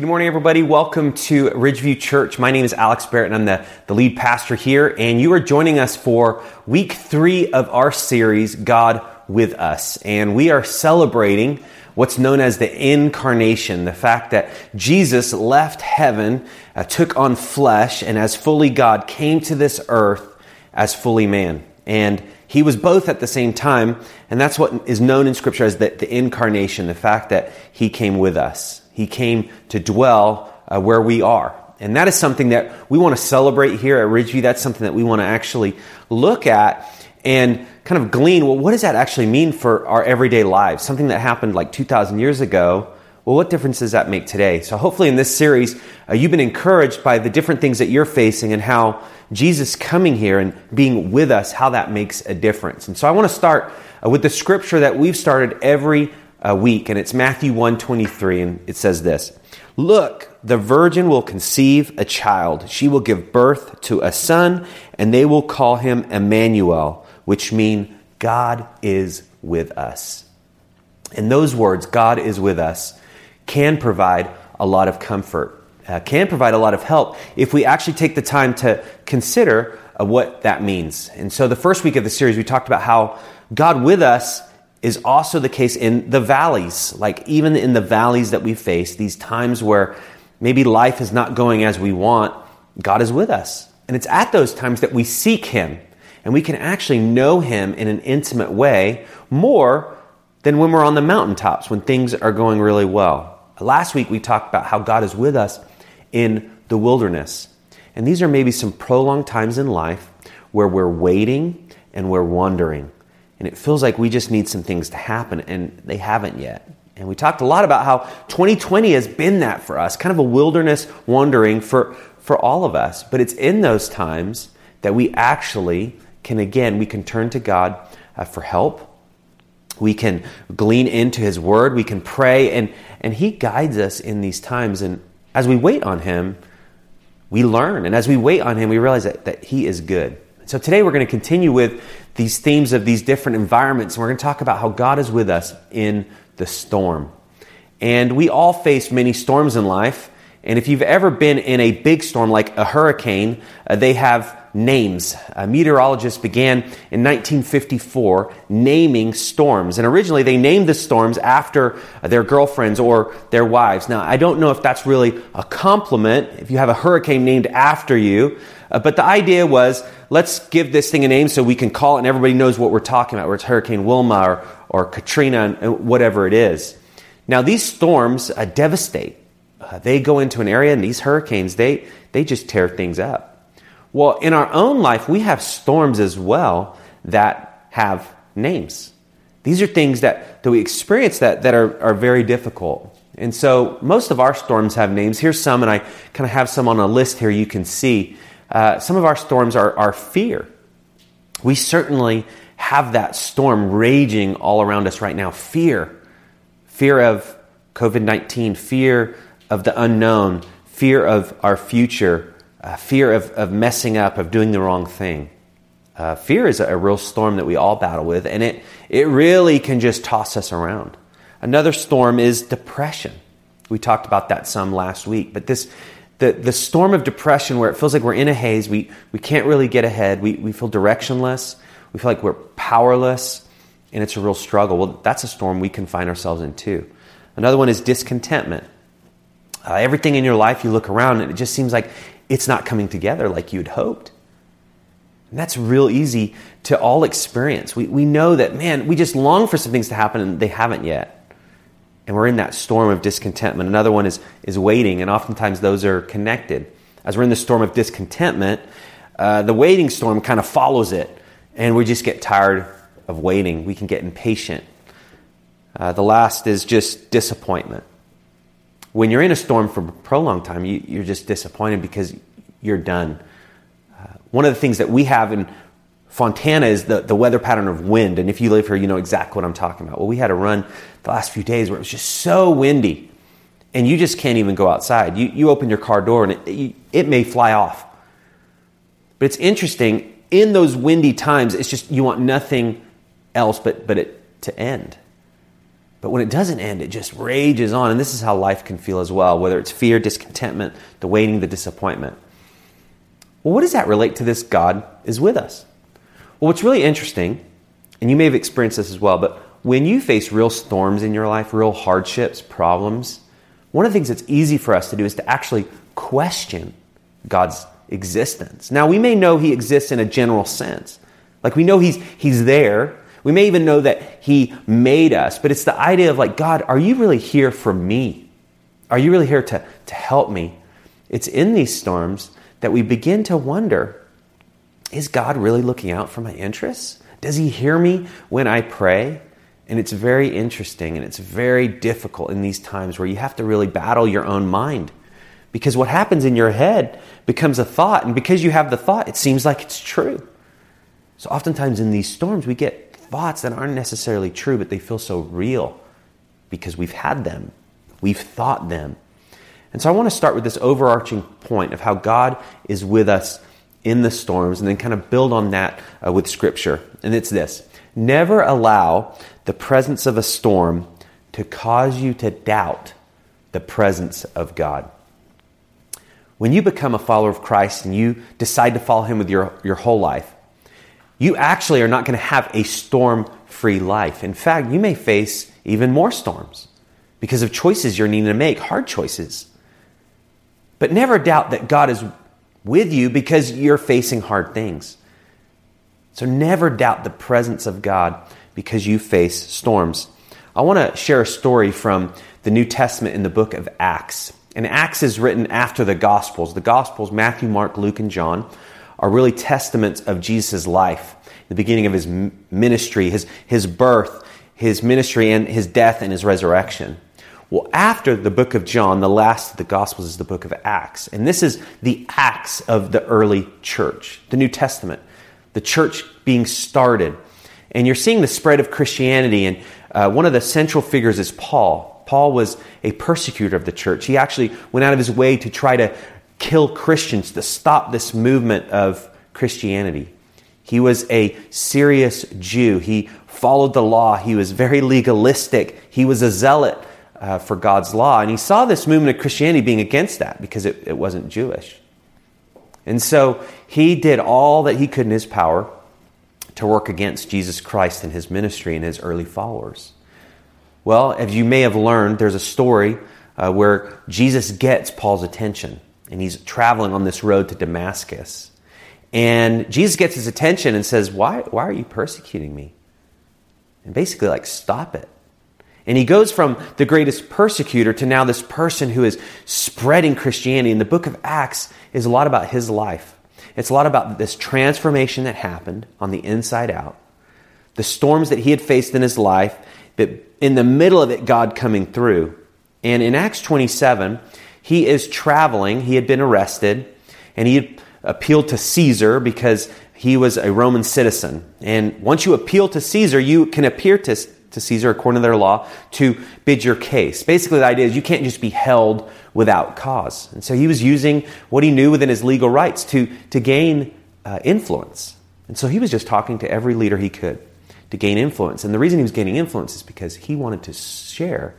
Good morning, everybody. Welcome to Ridgeview Church. My name is Alex Barrett, and I'm the, the lead pastor here. And you are joining us for week three of our series, God with Us. And we are celebrating what's known as the incarnation the fact that Jesus left heaven, uh, took on flesh, and as fully God came to this earth as fully man. And he was both at the same time, and that's what is known in Scripture as the, the incarnation, the fact that he came with us. He came to dwell uh, where we are. And that is something that we want to celebrate here at Ridgeview. That's something that we want to actually look at and kind of glean well, what does that actually mean for our everyday lives? Something that happened like 2,000 years ago. Well, what difference does that make today? So, hopefully, in this series, uh, you've been encouraged by the different things that you're facing and how Jesus coming here and being with us, how that makes a difference. And so, I want to start uh, with the scripture that we've started every a week, and it's Matthew 123, and it says this Look, the virgin will conceive a child. She will give birth to a son, and they will call him Emmanuel, which mean God is with us. And those words, God is with us, can provide a lot of comfort, uh, can provide a lot of help if we actually take the time to consider uh, what that means. And so, the first week of the series, we talked about how God with us is also the case in the valleys. Like, even in the valleys that we face, these times where maybe life is not going as we want, God is with us. And it's at those times that we seek Him and we can actually know Him in an intimate way more than when we're on the mountaintops, when things are going really well. Last week, we talked about how God is with us in the wilderness. And these are maybe some prolonged times in life where we're waiting and we're wondering. And it feels like we just need some things to happen, and they haven't yet. And we talked a lot about how 2020 has been that for us, kind of a wilderness wandering for, for all of us. But it's in those times that we actually can, again, we can turn to God uh, for help. We can glean into His Word. We can pray, and, and He guides us in these times. And as we wait on Him, we learn. And as we wait on Him, we realize that, that He is good. So today we're going to continue with these themes of these different environments. And we're going to talk about how God is with us in the storm. And we all face many storms in life. And if you've ever been in a big storm like a hurricane, uh, they have names. A meteorologist began in 1954 naming storms. And originally they named the storms after their girlfriends or their wives. Now, I don't know if that's really a compliment if you have a hurricane named after you. Uh, but the idea was let's give this thing a name so we can call it and everybody knows what we're talking about, where it's Hurricane Wilma or, or Katrina, and whatever it is. Now, these storms uh, devastate. Uh, they go into an area, and these hurricanes, they, they just tear things up. Well, in our own life, we have storms as well that have names. These are things that, that we experience that, that are, are very difficult. And so most of our storms have names. Here's some, and I kind of have some on a list here you can see. Uh, some of our storms are, are fear. We certainly have that storm raging all around us right now fear. Fear of COVID 19, fear of the unknown, fear of our future, uh, fear of, of messing up, of doing the wrong thing. Uh, fear is a, a real storm that we all battle with, and it, it really can just toss us around. Another storm is depression. We talked about that some last week, but this the, the storm of depression where it feels like we're in a haze, we, we can't really get ahead, we, we feel directionless, we feel like we're powerless, and it's a real struggle. Well, that's a storm we can find ourselves in too. Another one is discontentment. Uh, everything in your life, you look around and it just seems like it's not coming together like you'd hoped. And that's real easy to all experience. We, we know that, man, we just long for some things to happen and they haven't yet and we're in that storm of discontentment. Another one is, is waiting, and oftentimes those are connected. As we're in the storm of discontentment, uh, the waiting storm kind of follows it, and we just get tired of waiting. We can get impatient. Uh, the last is just disappointment. When you're in a storm for a prolonged time, you, you're just disappointed because you're done. Uh, one of the things that we have in Fontana is the, the weather pattern of wind. And if you live here, you know exactly what I'm talking about. Well, we had a run the last few days where it was just so windy and you just can't even go outside. You, you open your car door and it, it may fly off. But it's interesting, in those windy times, it's just you want nothing else but, but it to end. But when it doesn't end, it just rages on. And this is how life can feel as well, whether it's fear, discontentment, the waiting, the disappointment. Well, what does that relate to this God is with us? Well, what's really interesting, and you may have experienced this as well, but when you face real storms in your life, real hardships, problems, one of the things that's easy for us to do is to actually question God's existence. Now, we may know He exists in a general sense. Like we know He's, he's there. We may even know that He made us, but it's the idea of like, God, are you really here for me? Are you really here to, to help me? It's in these storms that we begin to wonder is God really looking out for my interests? Does He hear me when I pray? And it's very interesting and it's very difficult in these times where you have to really battle your own mind. Because what happens in your head becomes a thought, and because you have the thought, it seems like it's true. So oftentimes in these storms, we get thoughts that aren't necessarily true, but they feel so real because we've had them, we've thought them. And so I want to start with this overarching point of how God is with us in the storms and then kind of build on that uh, with Scripture. And it's this never allow the presence of a storm to cause you to doubt the presence of God. When you become a follower of Christ and you decide to follow Him with your, your whole life, you actually are not going to have a storm free life. In fact, you may face even more storms because of choices you're needing to make, hard choices. But never doubt that God is with you because you're facing hard things. So never doubt the presence of God because you face storms. I want to share a story from the New Testament in the book of Acts. And Acts is written after the Gospels. The Gospels, Matthew, Mark, Luke, and John, are really testaments of Jesus' life, the beginning of his ministry, his, his birth, his ministry, and his death and his resurrection. Well, after the book of John, the last of the Gospels is the book of Acts. And this is the Acts of the early church, the New Testament, the church being started. And you're seeing the spread of Christianity. And uh, one of the central figures is Paul. Paul was a persecutor of the church. He actually went out of his way to try to kill Christians, to stop this movement of Christianity. He was a serious Jew. He followed the law. He was very legalistic. He was a zealot uh, for God's law. And he saw this movement of Christianity being against that because it, it wasn't Jewish. And so he did all that he could in his power to work against Jesus Christ and his ministry and his early followers. Well, as you may have learned, there's a story uh, where Jesus gets Paul's attention and he's traveling on this road to Damascus. And Jesus gets his attention and says, Why, why are you persecuting me? And basically, like, stop it. And he goes from the greatest persecutor to now this person who is spreading Christianity. And the book of Acts is a lot about his life. It's a lot about this transformation that happened on the inside out, the storms that he had faced in his life, but in the middle of it, God coming through. And in Acts 27, he is traveling. He had been arrested, and he appealed to Caesar because he was a Roman citizen. And once you appeal to Caesar, you can appear to to Caesar according to their law to bid your case. Basically, the idea is you can't just be held without cause. And so he was using what he knew within his legal rights to, to gain uh, influence. And so he was just talking to every leader he could to gain influence. And the reason he was gaining influence is because he wanted to share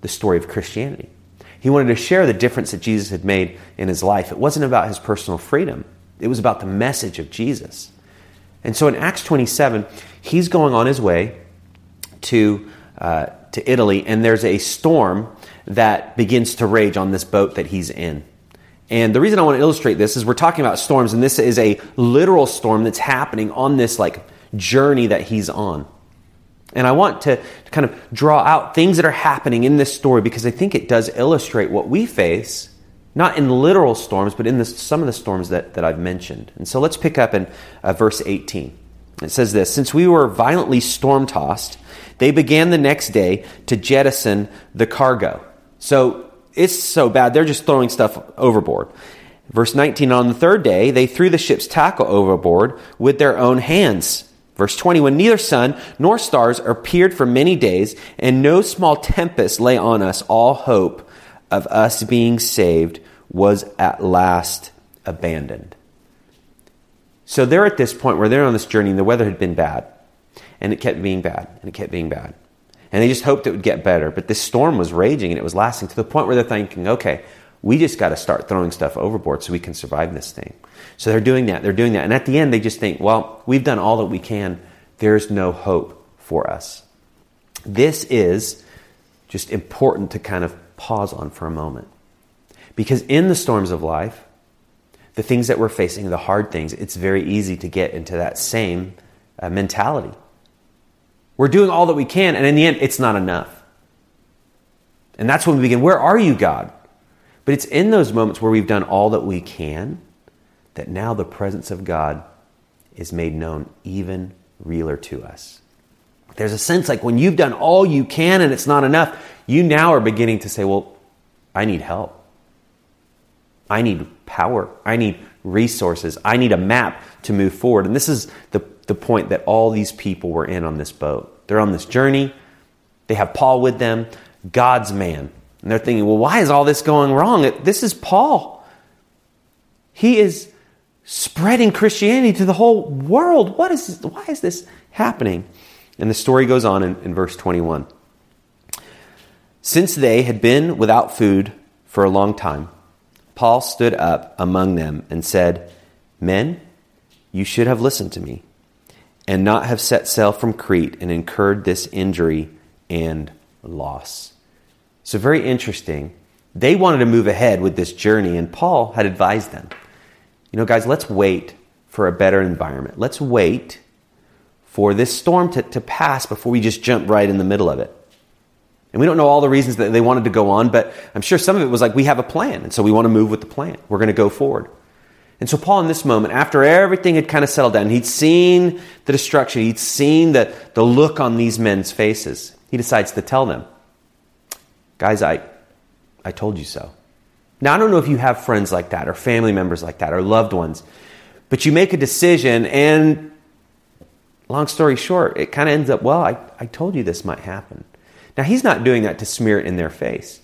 the story of Christianity. He wanted to share the difference that Jesus had made in his life. It wasn't about his personal freedom, it was about the message of Jesus. And so in Acts 27, he's going on his way to, uh, to Italy, and there's a storm that begins to rage on this boat that he's in. And the reason I want to illustrate this is we're talking about storms, and this is a literal storm that's happening on this like journey that he's on. And I want to, to kind of draw out things that are happening in this story because I think it does illustrate what we face, not in literal storms, but in some of the storms that, that I've mentioned. And so let's pick up in uh, verse 18. It says this Since we were violently storm tossed, they began the next day to jettison the cargo. So it's so bad, they're just throwing stuff overboard. Verse 19 On the third day, they threw the ship's tackle overboard with their own hands. Verse 20 When neither sun nor stars appeared for many days, and no small tempest lay on us, all hope of us being saved was at last abandoned. So they're at this point where they're on this journey, and the weather had been bad. And it kept being bad, and it kept being bad. And they just hoped it would get better. But this storm was raging and it was lasting to the point where they're thinking, okay, we just got to start throwing stuff overboard so we can survive this thing. So they're doing that. They're doing that. And at the end, they just think, well, we've done all that we can. There's no hope for us. This is just important to kind of pause on for a moment. Because in the storms of life, the things that we're facing, the hard things, it's very easy to get into that same uh, mentality. We're doing all that we can, and in the end, it's not enough. And that's when we begin, Where are you, God? But it's in those moments where we've done all that we can that now the presence of God is made known even realer to us. There's a sense like when you've done all you can and it's not enough, you now are beginning to say, Well, I need help. I need power. I need resources. I need a map to move forward. And this is the, the point that all these people were in on this boat. They're on this journey. They have Paul with them, God's man. And they're thinking, well, why is all this going wrong? This is Paul. He is spreading Christianity to the whole world. What is, why is this happening? And the story goes on in, in verse 21. Since they had been without food for a long time, Paul stood up among them and said, Men, you should have listened to me and not have set sail from Crete and incurred this injury and loss. So, very interesting. They wanted to move ahead with this journey, and Paul had advised them you know, guys, let's wait for a better environment. Let's wait for this storm to, to pass before we just jump right in the middle of it. And we don't know all the reasons that they wanted to go on, but I'm sure some of it was like, we have a plan, and so we want to move with the plan. We're going to go forward. And so, Paul, in this moment, after everything had kind of settled down, he'd seen the destruction, he'd seen the, the look on these men's faces, he decides to tell them, Guys, I, I told you so. Now, I don't know if you have friends like that, or family members like that, or loved ones, but you make a decision, and long story short, it kind of ends up, well, I, I told you this might happen. Now, he's not doing that to smear it in their face.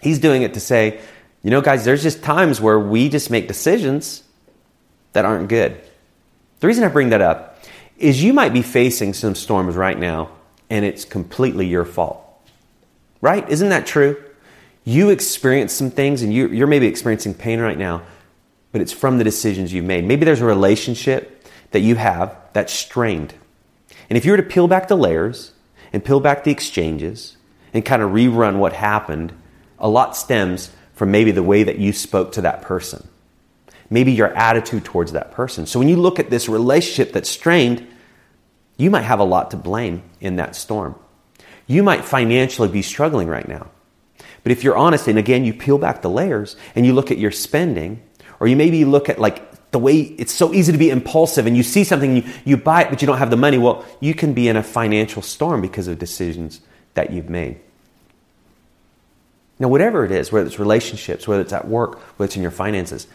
He's doing it to say, you know, guys, there's just times where we just make decisions that aren't good. The reason I bring that up is you might be facing some storms right now, and it's completely your fault. Right? Isn't that true? You experience some things and you, are maybe experiencing pain right now, but it's from the decisions you've made. Maybe there's a relationship that you have that's strained. And if you were to peel back the layers and peel back the exchanges and kind of rerun what happened, a lot stems from maybe the way that you spoke to that person. Maybe your attitude towards that person. So when you look at this relationship that's strained, you might have a lot to blame in that storm. You might financially be struggling right now. But if you're honest, and again, you peel back the layers and you look at your spending, or you maybe look at like the way it's so easy to be impulsive and you see something, you, you buy it, but you don't have the money. Well, you can be in a financial storm because of decisions that you've made. Now, whatever it is, whether it's relationships, whether it's at work, whether it's in your finances,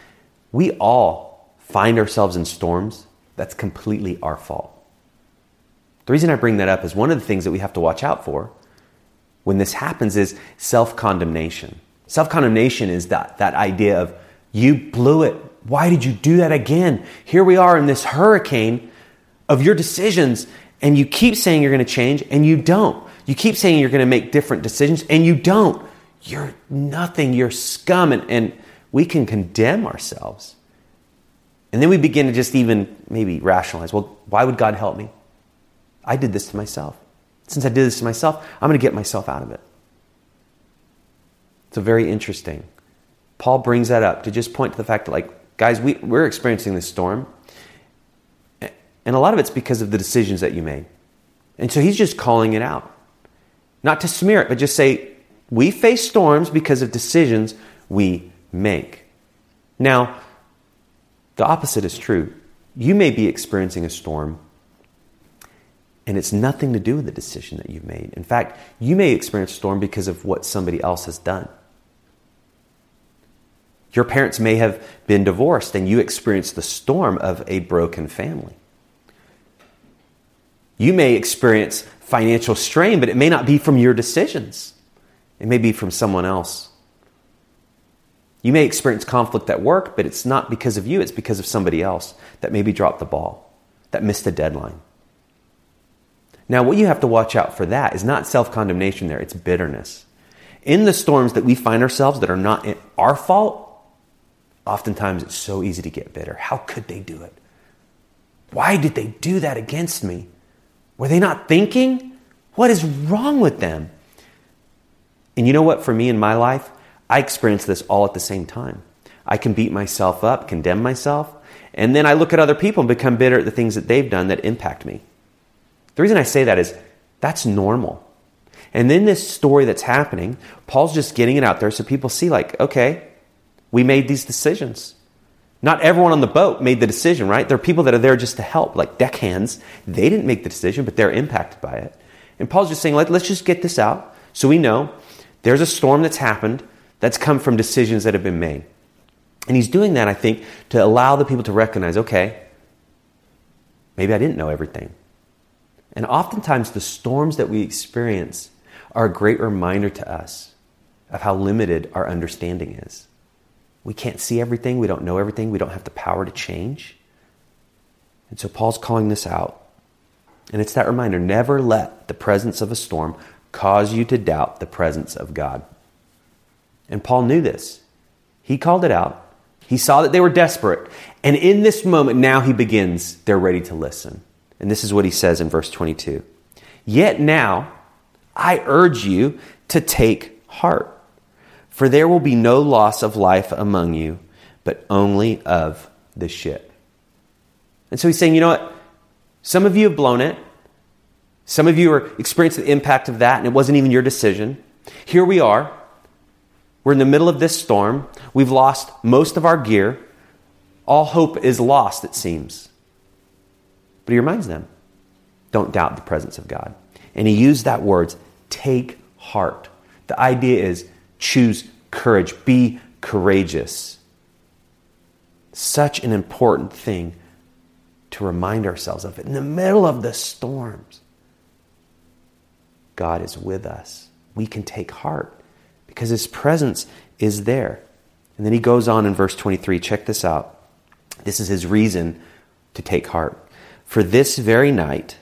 we all find ourselves in storms that's completely our fault. The reason I bring that up is one of the things that we have to watch out for when this happens is self condemnation. Self condemnation is that, that idea of, you blew it. Why did you do that again? Here we are in this hurricane of your decisions, and you keep saying you're going to change, and you don't. You keep saying you're going to make different decisions, and you don't. You're nothing. You're scum. And, and we can condemn ourselves. And then we begin to just even maybe rationalize well, why would God help me? I did this to myself. Since I did this to myself, I'm going to get myself out of it. So, very interesting. Paul brings that up to just point to the fact that, like, guys, we, we're experiencing this storm. And a lot of it's because of the decisions that you made. And so he's just calling it out. Not to smear it, but just say, we face storms because of decisions we make. Now, the opposite is true. You may be experiencing a storm and it's nothing to do with the decision that you've made. In fact, you may experience a storm because of what somebody else has done. Your parents may have been divorced and you experienced the storm of a broken family. You may experience financial strain, but it may not be from your decisions. It may be from someone else. You may experience conflict at work, but it's not because of you, it's because of somebody else that maybe dropped the ball, that missed a deadline. Now, what you have to watch out for that is not self condemnation there, it's bitterness. In the storms that we find ourselves that are not our fault, oftentimes it's so easy to get bitter. How could they do it? Why did they do that against me? Were they not thinking? What is wrong with them? And you know what? For me in my life, I experience this all at the same time. I can beat myself up, condemn myself, and then I look at other people and become bitter at the things that they've done that impact me. The reason I say that is that's normal. And then this story that's happening, Paul's just getting it out there so people see, like, okay, we made these decisions. Not everyone on the boat made the decision, right? There are people that are there just to help, like deckhands. They didn't make the decision, but they're impacted by it. And Paul's just saying, like, let's just get this out so we know there's a storm that's happened that's come from decisions that have been made. And he's doing that, I think, to allow the people to recognize okay, maybe I didn't know everything. And oftentimes, the storms that we experience are a great reminder to us of how limited our understanding is. We can't see everything, we don't know everything, we don't have the power to change. And so, Paul's calling this out. And it's that reminder never let the presence of a storm cause you to doubt the presence of God. And Paul knew this. He called it out. He saw that they were desperate. And in this moment, now he begins, they're ready to listen. And this is what he says in verse 22 Yet now, I urge you to take heart, for there will be no loss of life among you, but only of the ship. And so he's saying, you know what? Some of you have blown it. Some of you are experiencing the impact of that, and it wasn't even your decision. Here we are. We're in the middle of this storm. We've lost most of our gear. All hope is lost, it seems. But he reminds them don't doubt the presence of God. And he used that words take heart. The idea is choose courage, be courageous. Such an important thing to remind ourselves of. In the middle of the storms, God is with us. We can take heart because his presence is there. And then he goes on in verse 23. Check this out. This is his reason to take heart. For this very night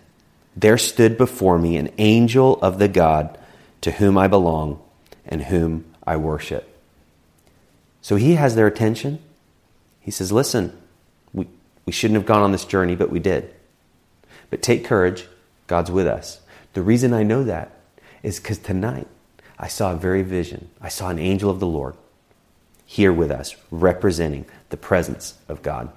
there stood before me an angel of the God to whom I belong and whom I worship. So he has their attention. He says, Listen, we, we shouldn't have gone on this journey, but we did. But take courage, God's with us. The reason I know that is because tonight I saw a very vision. I saw an angel of the Lord here with us, representing the presence of God.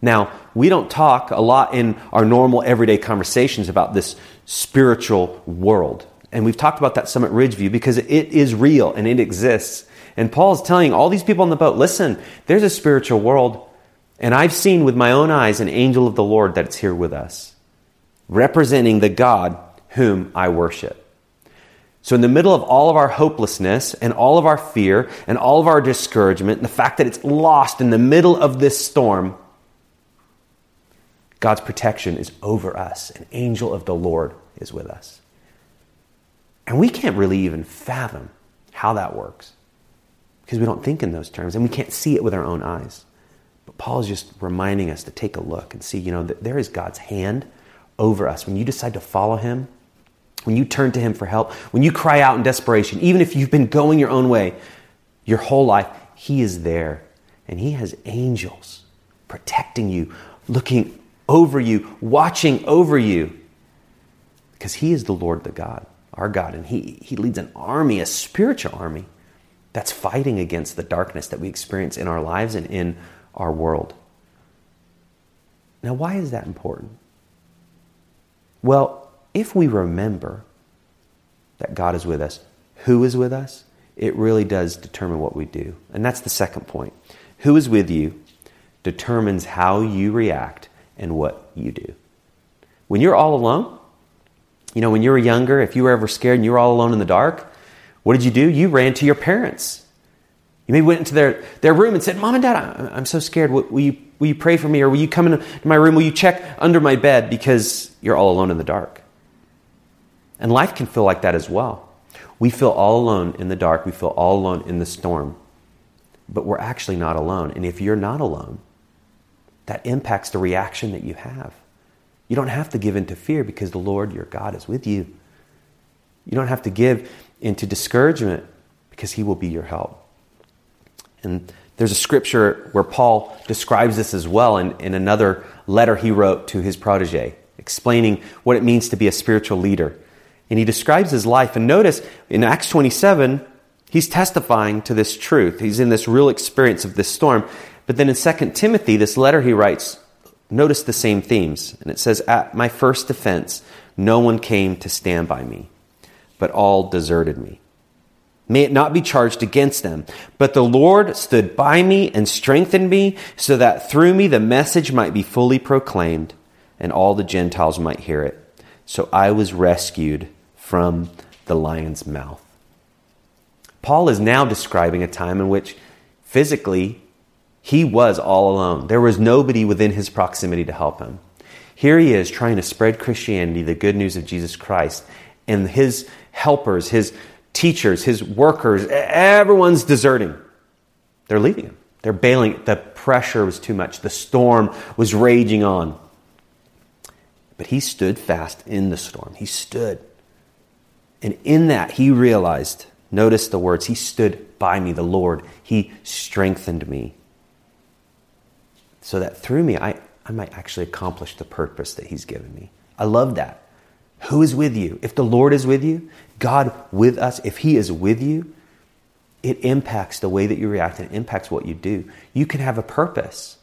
Now, we don't talk a lot in our normal everyday conversations about this spiritual world. And we've talked about that Summit Ridgeview because it is real and it exists. And Paul's telling all these people on the boat listen, there's a spiritual world. And I've seen with my own eyes an angel of the Lord that it's here with us, representing the God whom I worship. So, in the middle of all of our hopelessness and all of our fear and all of our discouragement, and the fact that it's lost in the middle of this storm, God's protection is over us. An angel of the Lord is with us. And we can't really even fathom how that works because we don't think in those terms and we can't see it with our own eyes. But Paul is just reminding us to take a look and see, you know, that there is God's hand over us. When you decide to follow him, when you turn to Him for help, when you cry out in desperation, even if you've been going your own way your whole life, He is there. And He has angels protecting you, looking over you, watching over you. Because He is the Lord, the God, our God. And He, he leads an army, a spiritual army, that's fighting against the darkness that we experience in our lives and in our world. Now, why is that important? Well, if we remember that God is with us, who is with us, it really does determine what we do. And that's the second point. Who is with you determines how you react and what you do. When you're all alone, you know, when you were younger, if you were ever scared and you were all alone in the dark, what did you do? You ran to your parents. You maybe went into their, their room and said, Mom and Dad, I'm so scared. What will you, will you pray for me? Or will you come into my room? Will you check under my bed because you're all alone in the dark? And life can feel like that as well. We feel all alone in the dark, we feel all alone in the storm, but we're actually not alone. And if you're not alone, that impacts the reaction that you have. You don't have to give into fear because the Lord your God is with you. You don't have to give into discouragement because he will be your help. And there's a scripture where Paul describes this as well in, in another letter he wrote to his protege, explaining what it means to be a spiritual leader. And he describes his life. And notice in Acts 27, he's testifying to this truth. He's in this real experience of this storm. But then in 2 Timothy, this letter he writes, notice the same themes. And it says, At my first defense, no one came to stand by me, but all deserted me. May it not be charged against them. But the Lord stood by me and strengthened me, so that through me the message might be fully proclaimed, and all the Gentiles might hear it. So I was rescued from the lion's mouth. Paul is now describing a time in which physically he was all alone. There was nobody within his proximity to help him. Here he is trying to spread Christianity, the good news of Jesus Christ, and his helpers, his teachers, his workers, everyone's deserting. They're leaving him. They're bailing. The pressure was too much. The storm was raging on. But he stood fast in the storm. He stood. And in that, he realized notice the words He stood by me, the Lord. He strengthened me. So that through me, I, I might actually accomplish the purpose that He's given me. I love that. Who is with you? If the Lord is with you, God with us, if He is with you, it impacts the way that you react and it impacts what you do. You can have a purpose.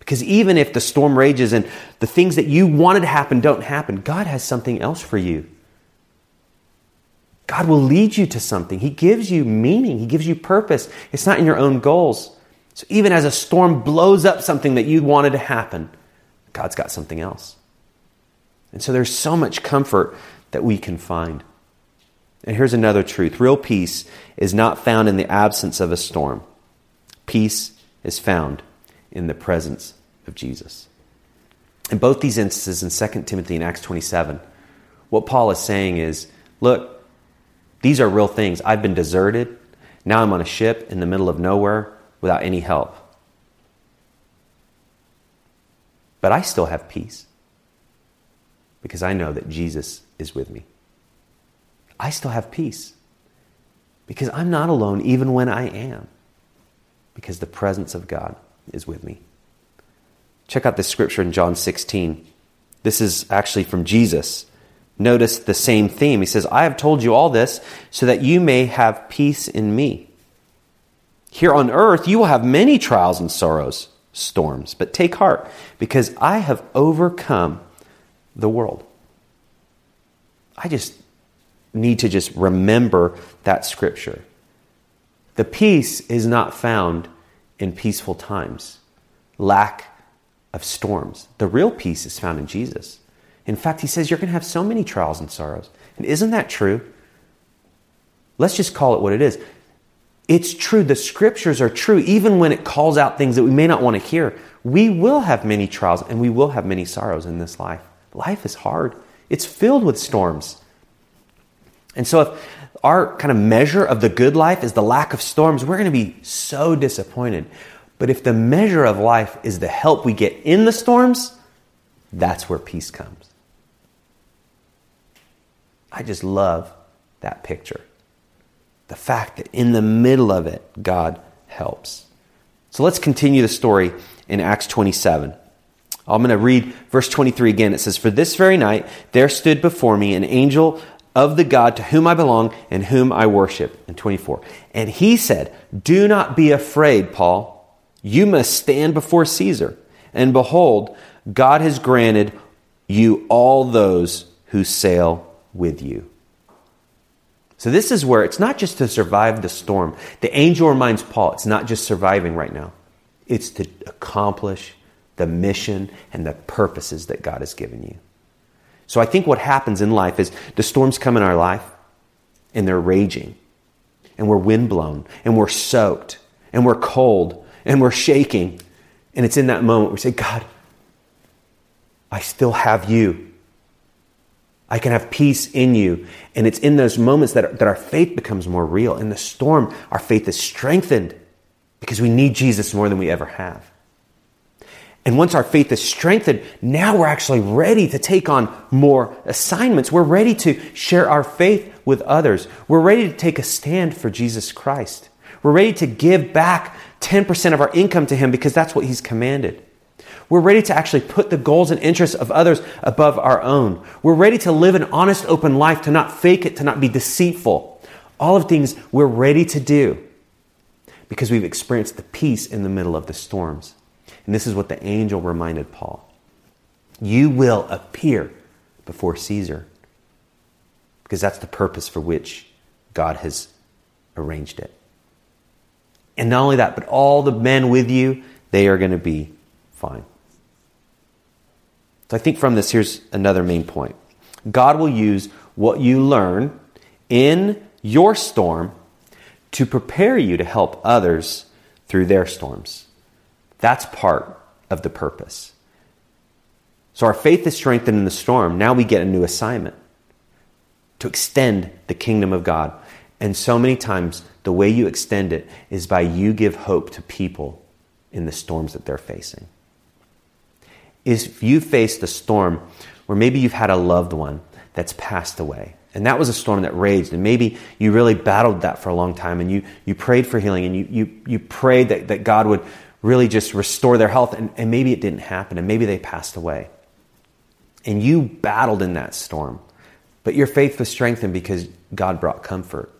Because even if the storm rages and the things that you wanted to happen don't happen, God has something else for you. God will lead you to something. He gives you meaning, He gives you purpose. It's not in your own goals. So even as a storm blows up something that you wanted to happen, God's got something else. And so there's so much comfort that we can find. And here's another truth real peace is not found in the absence of a storm, peace is found in the presence of Jesus. In both these instances, in 2 Timothy and Acts 27, what Paul is saying is look, these are real things. I've been deserted. Now I'm on a ship in the middle of nowhere without any help. But I still have peace because I know that Jesus is with me. I still have peace because I'm not alone even when I am, because the presence of God is with me. Check out this scripture in John 16. This is actually from Jesus. Notice the same theme. He says, I have told you all this so that you may have peace in me. Here on earth, you will have many trials and sorrows, storms, but take heart because I have overcome the world. I just need to just remember that scripture. The peace is not found in peaceful times, lack of storms. The real peace is found in Jesus. In fact, he says you're going to have so many trials and sorrows. And isn't that true? Let's just call it what it is. It's true. The scriptures are true, even when it calls out things that we may not want to hear. We will have many trials and we will have many sorrows in this life. Life is hard, it's filled with storms. And so, if our kind of measure of the good life is the lack of storms, we're going to be so disappointed. But if the measure of life is the help we get in the storms, that's where peace comes. I just love that picture. The fact that in the middle of it, God helps. So let's continue the story in Acts 27. I'm going to read verse 23 again. It says, For this very night there stood before me an angel of the God to whom I belong and whom I worship. And 24. And he said, Do not be afraid, Paul. You must stand before Caesar. And behold, God has granted you all those who sail with you. So, this is where it's not just to survive the storm. The angel reminds Paul it's not just surviving right now, it's to accomplish the mission and the purposes that God has given you. So I think what happens in life is the storms come in our life and they're raging and we're windblown and we're soaked and we're cold and we're shaking. And it's in that moment we say, God, I still have you. I can have peace in you. And it's in those moments that, that our faith becomes more real. In the storm, our faith is strengthened because we need Jesus more than we ever have. And once our faith is strengthened, now we're actually ready to take on more assignments. We're ready to share our faith with others. We're ready to take a stand for Jesus Christ. We're ready to give back 10% of our income to Him because that's what He's commanded. We're ready to actually put the goals and interests of others above our own. We're ready to live an honest, open life, to not fake it, to not be deceitful. All of things we're ready to do because we've experienced the peace in the middle of the storms. And this is what the angel reminded Paul You will appear before Caesar because that's the purpose for which God has arranged it. And not only that, but all the men with you, they are going to be fine. So I think from this, here's another main point God will use what you learn in your storm to prepare you to help others through their storms. That's part of the purpose. So our faith is strengthened in the storm. Now we get a new assignment to extend the kingdom of God. And so many times, the way you extend it is by you give hope to people in the storms that they're facing. If you face the storm where maybe you've had a loved one that's passed away, and that was a storm that raged, and maybe you really battled that for a long time, and you, you prayed for healing, and you, you, you prayed that, that God would really just restore their health, and, and maybe it didn't happen, and maybe they passed away. And you battled in that storm, but your faith was strengthened because God brought comfort.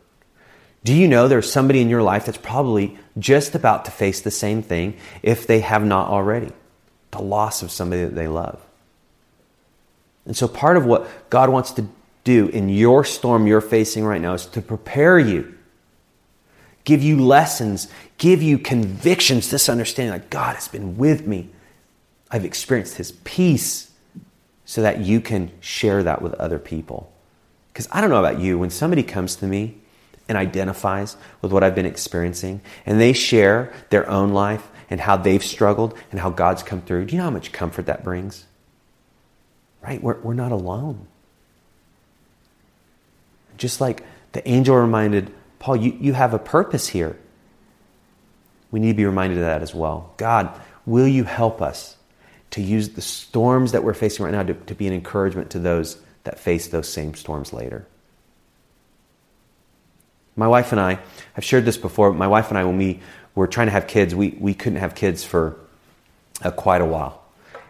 Do you know there's somebody in your life that's probably just about to face the same thing if they have not already? The loss of somebody that they love. And so, part of what God wants to do in your storm you're facing right now is to prepare you give you lessons, give you convictions, this understanding that God has been with me. I've experienced His peace so that you can share that with other people. Because I don't know about you, when somebody comes to me and identifies with what I've been experiencing and they share their own life and how they've struggled and how God's come through, do you know how much comfort that brings? Right? We're, we're not alone. Just like the angel reminded Paul, you, you have a purpose here. We need to be reminded of that as well. God, will you help us to use the storms that we're facing right now to, to be an encouragement to those that face those same storms later? My wife and I, I've shared this before, my wife and I, when we were trying to have kids, we, we couldn't have kids for uh, quite a while.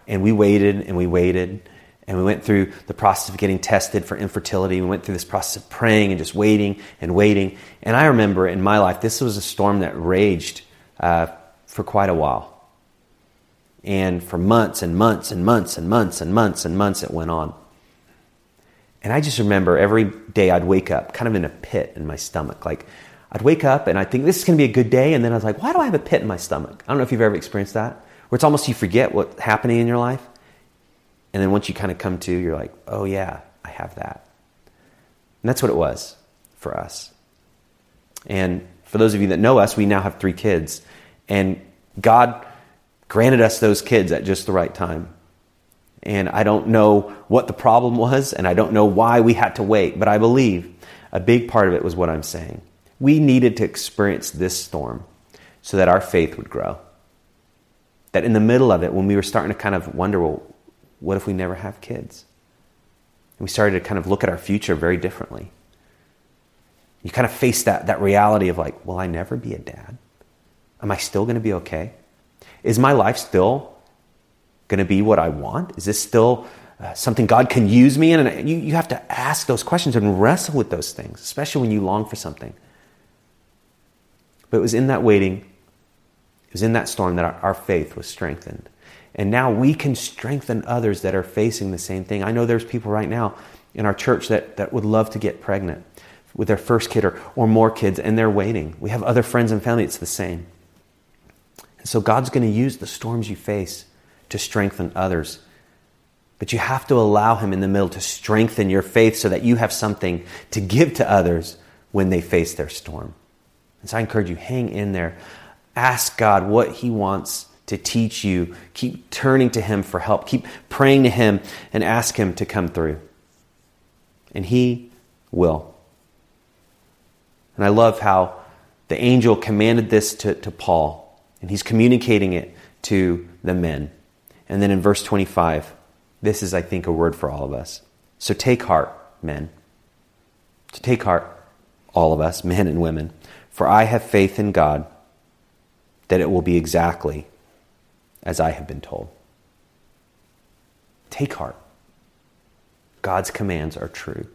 And we waited and we waited and we went through the process of getting tested for infertility. We went through this process of praying and just waiting and waiting. And I remember in my life, this was a storm that raged uh, for quite a while. And for months and months and months and months and months and months, it went on. And I just remember every day I'd wake up kind of in a pit in my stomach. Like I'd wake up and I'd think this is going to be a good day. And then I was like, why do I have a pit in my stomach? I don't know if you've ever experienced that, where it's almost you forget what's happening in your life. And then once you kind of come to, you're like, oh yeah, I have that. And that's what it was for us. And for those of you that know us, we now have three kids. And God granted us those kids at just the right time. And I don't know what the problem was, and I don't know why we had to wait, but I believe a big part of it was what I'm saying. We needed to experience this storm so that our faith would grow. That in the middle of it, when we were starting to kind of wonder, well, what if we never have kids? And we started to kind of look at our future very differently. You kind of face that, that reality of like, will I never be a dad? Am I still going to be okay? Is my life still going to be what I want? Is this still uh, something God can use me in? And you, you have to ask those questions and wrestle with those things, especially when you long for something. But it was in that waiting, it was in that storm that our, our faith was strengthened. And now we can strengthen others that are facing the same thing. I know there's people right now in our church that, that would love to get pregnant with their first kid or, or more kids, and they're waiting. We have other friends and family, it's the same. And so God's going to use the storms you face to strengthen others. But you have to allow Him in the middle to strengthen your faith so that you have something to give to others when they face their storm. And so I encourage you, hang in there. Ask God what He wants to teach you. Keep turning to Him for help. Keep praying to Him and ask Him to come through. And He will. And I love how the angel commanded this to, to Paul, and he's communicating it to the men. And then in verse 25, this is, I think, a word for all of us. So take heart, men. To take heart, all of us, men and women, for I have faith in God that it will be exactly as I have been told. Take heart. God's commands are true.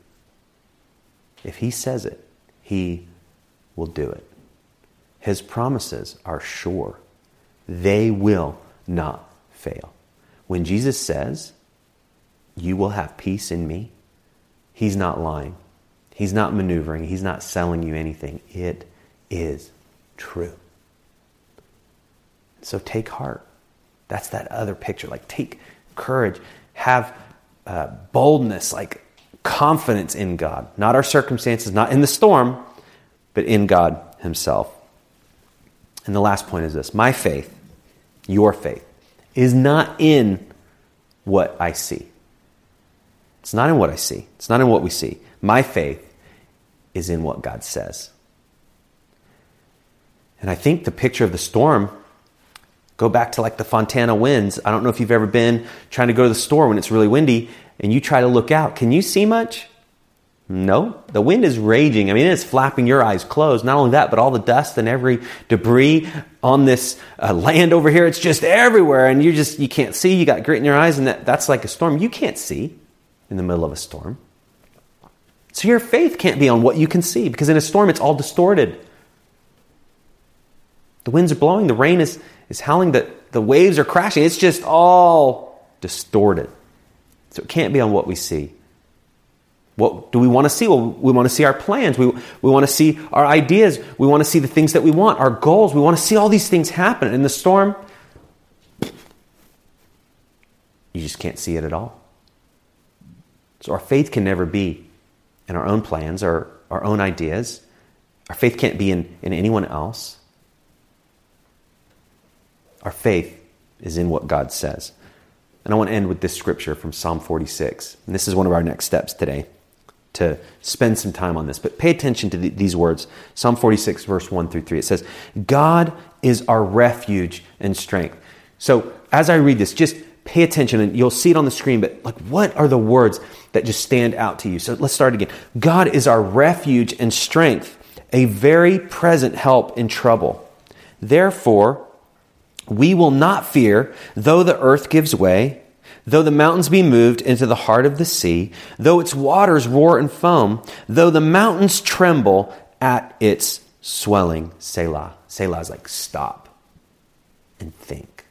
If He says it, He will do it. His promises are sure, they will not fail. When Jesus says, You will have peace in me, He's not lying. He's not maneuvering. He's not selling you anything. It is true. So take heart. That's that other picture. Like, take courage. Have uh, boldness, like confidence in God. Not our circumstances, not in the storm, but in God Himself. And the last point is this my faith, your faith, is not in what I see. It's not in what I see. It's not in what we see. My faith is in what God says. And I think the picture of the storm go back to like the Fontana winds. I don't know if you've ever been trying to go to the store when it's really windy and you try to look out. Can you see much? No, the wind is raging. I mean, it's flapping your eyes closed. Not only that, but all the dust and every debris on this uh, land over here, it's just everywhere. And you just, you can't see. You got grit in your eyes, and that, that's like a storm. You can't see in the middle of a storm. So your faith can't be on what you can see because in a storm, it's all distorted. The winds are blowing, the rain is, is howling, that the waves are crashing. It's just all distorted. So it can't be on what we see. What do we want to see? Well, we want to see our plans. We, we want to see our ideas. We want to see the things that we want, our goals. We want to see all these things happen. In the storm, you just can't see it at all. So our faith can never be in our own plans or our own ideas. Our faith can't be in, in anyone else. Our faith is in what God says. And I want to end with this scripture from Psalm 46. And this is one of our next steps today to spend some time on this. But pay attention to these words Psalm 46, verse 1 through 3. It says, God is our refuge and strength. So as I read this, just pay attention and you'll see it on the screen. But like, what are the words that just stand out to you? So let's start again. God is our refuge and strength, a very present help in trouble. Therefore, we will not fear, though the earth gives way, though the mountains be moved into the heart of the sea, though its waters roar and foam, though the mountains tremble at its swelling. Selah. Selah is like stop and think.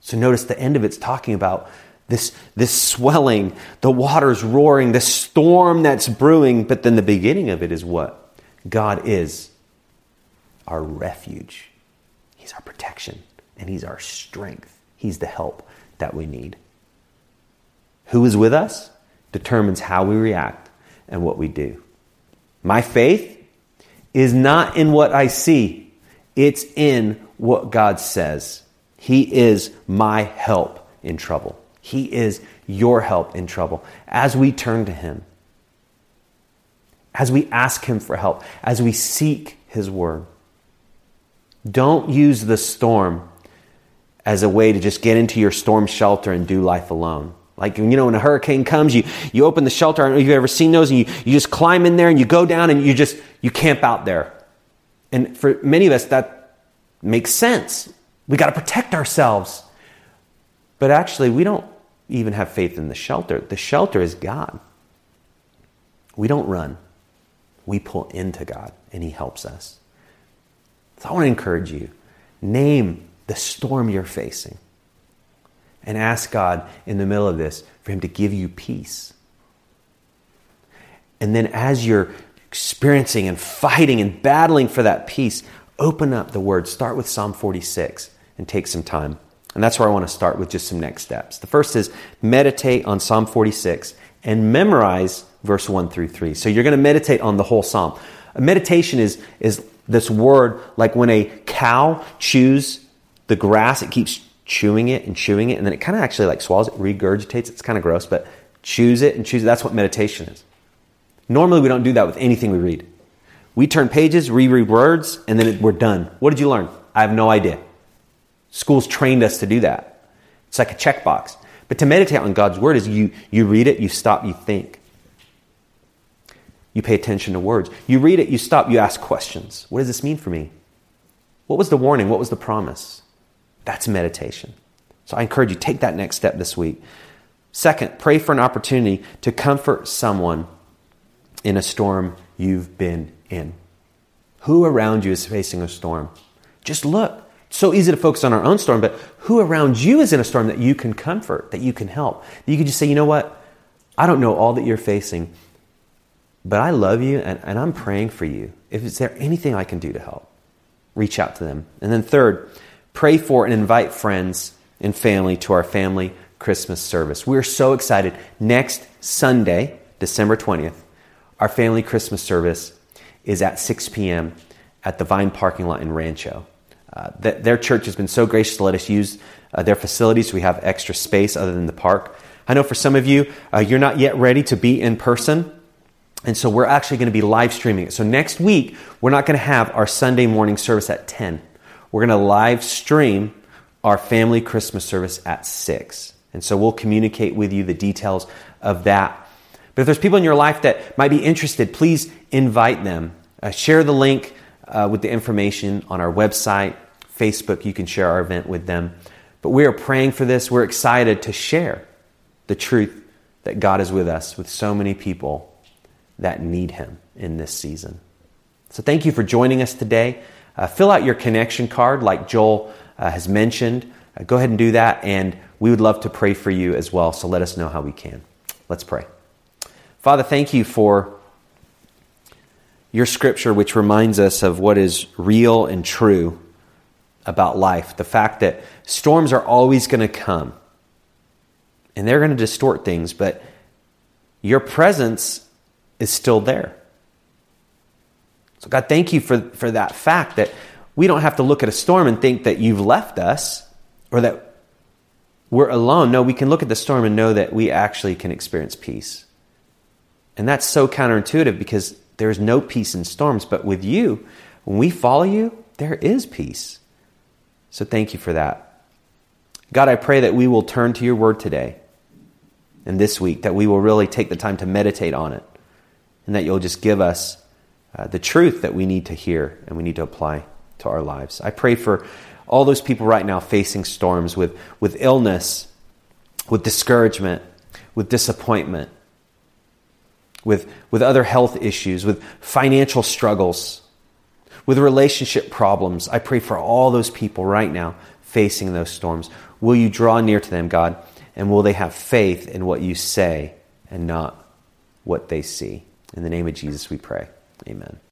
So notice the end of it's talking about this, this swelling, the waters roaring, the storm that's brewing, but then the beginning of it is what? God is our refuge. He's our protection and He's our strength. He's the help that we need. Who is with us determines how we react and what we do. My faith is not in what I see, it's in what God says. He is my help in trouble. He is your help in trouble. As we turn to Him, as we ask Him for help, as we seek His word, don't use the storm as a way to just get into your storm shelter and do life alone. Like, you know, when a hurricane comes, you, you open the shelter. I don't know if you've ever seen those, and you, you just climb in there and you go down and you just, you camp out there. And for many of us, that makes sense. We got to protect ourselves. But actually, we don't even have faith in the shelter. The shelter is God. We don't run, we pull into God, and He helps us. So I want to encourage you name the storm you're facing and ask God in the middle of this for Him to give you peace. And then as you're experiencing and fighting and battling for that peace, open up the Word. Start with Psalm 46 and take some time. And that's where I want to start with just some next steps. The first is meditate on Psalm 46 and memorize verse 1 through 3. So you're going to meditate on the whole psalm. Meditation is, is this word like when a cow chews the grass, it keeps chewing it and chewing it, and then it kind of actually like swallows it, regurgitates. It's kind of gross, but chews it and chews it. That's what meditation is. Normally, we don't do that with anything we read. We turn pages, reread words, and then we're done. What did you learn? I have no idea. Schools trained us to do that. It's like a checkbox. But to meditate on God's word is you, you read it, you stop, you think. You pay attention to words. You read it, you stop, you ask questions. What does this mean for me? What was the warning? What was the promise? That's meditation. So I encourage you, take that next step this week. Second, pray for an opportunity to comfort someone in a storm you've been in. Who around you is facing a storm? Just look. It's so easy to focus on our own storm, but who around you is in a storm that you can comfort, that you can help? You can just say, you know what? I don't know all that you're facing, but I love you and, and I'm praying for you. If is there anything I can do to help? Reach out to them. And then third, pray for and invite friends and family to our family Christmas service. We're so excited. Next Sunday, December 20th, our family Christmas service is at 6 p.m. at the Vine parking lot in Rancho. Uh, th- their church has been so gracious to let us use uh, their facilities. We have extra space other than the park. I know for some of you, uh, you're not yet ready to be in person. And so we're actually going to be live streaming it. So next week, we're not going to have our Sunday morning service at 10. We're going to live stream our family Christmas service at 6. And so we'll communicate with you the details of that. But if there's people in your life that might be interested, please invite them. Uh, share the link uh, with the information on our website, Facebook. You can share our event with them. But we are praying for this. We're excited to share the truth that God is with us with so many people that need Him in this season. So thank you for joining us today. Uh, fill out your connection card like Joel uh, has mentioned. Uh, go ahead and do that, and we would love to pray for you as well. So let us know how we can. Let's pray. Father, thank you for your scripture, which reminds us of what is real and true about life. The fact that storms are always going to come and they're going to distort things, but your presence is still there. So, God, thank you for, for that fact that we don't have to look at a storm and think that you've left us or that we're alone. No, we can look at the storm and know that we actually can experience peace. And that's so counterintuitive because there's no peace in storms. But with you, when we follow you, there is peace. So thank you for that. God, I pray that we will turn to your word today and this week, that we will really take the time to meditate on it, and that you'll just give us uh, the truth that we need to hear and we need to apply to our lives. I pray for all those people right now facing storms with, with illness, with discouragement, with disappointment, with, with other health issues, with financial struggles, with relationship problems. I pray for all those people right now facing those storms. Will you draw near to them, God? And will they have faith in what you say and not what they see? In the name of Jesus, we pray. Amen.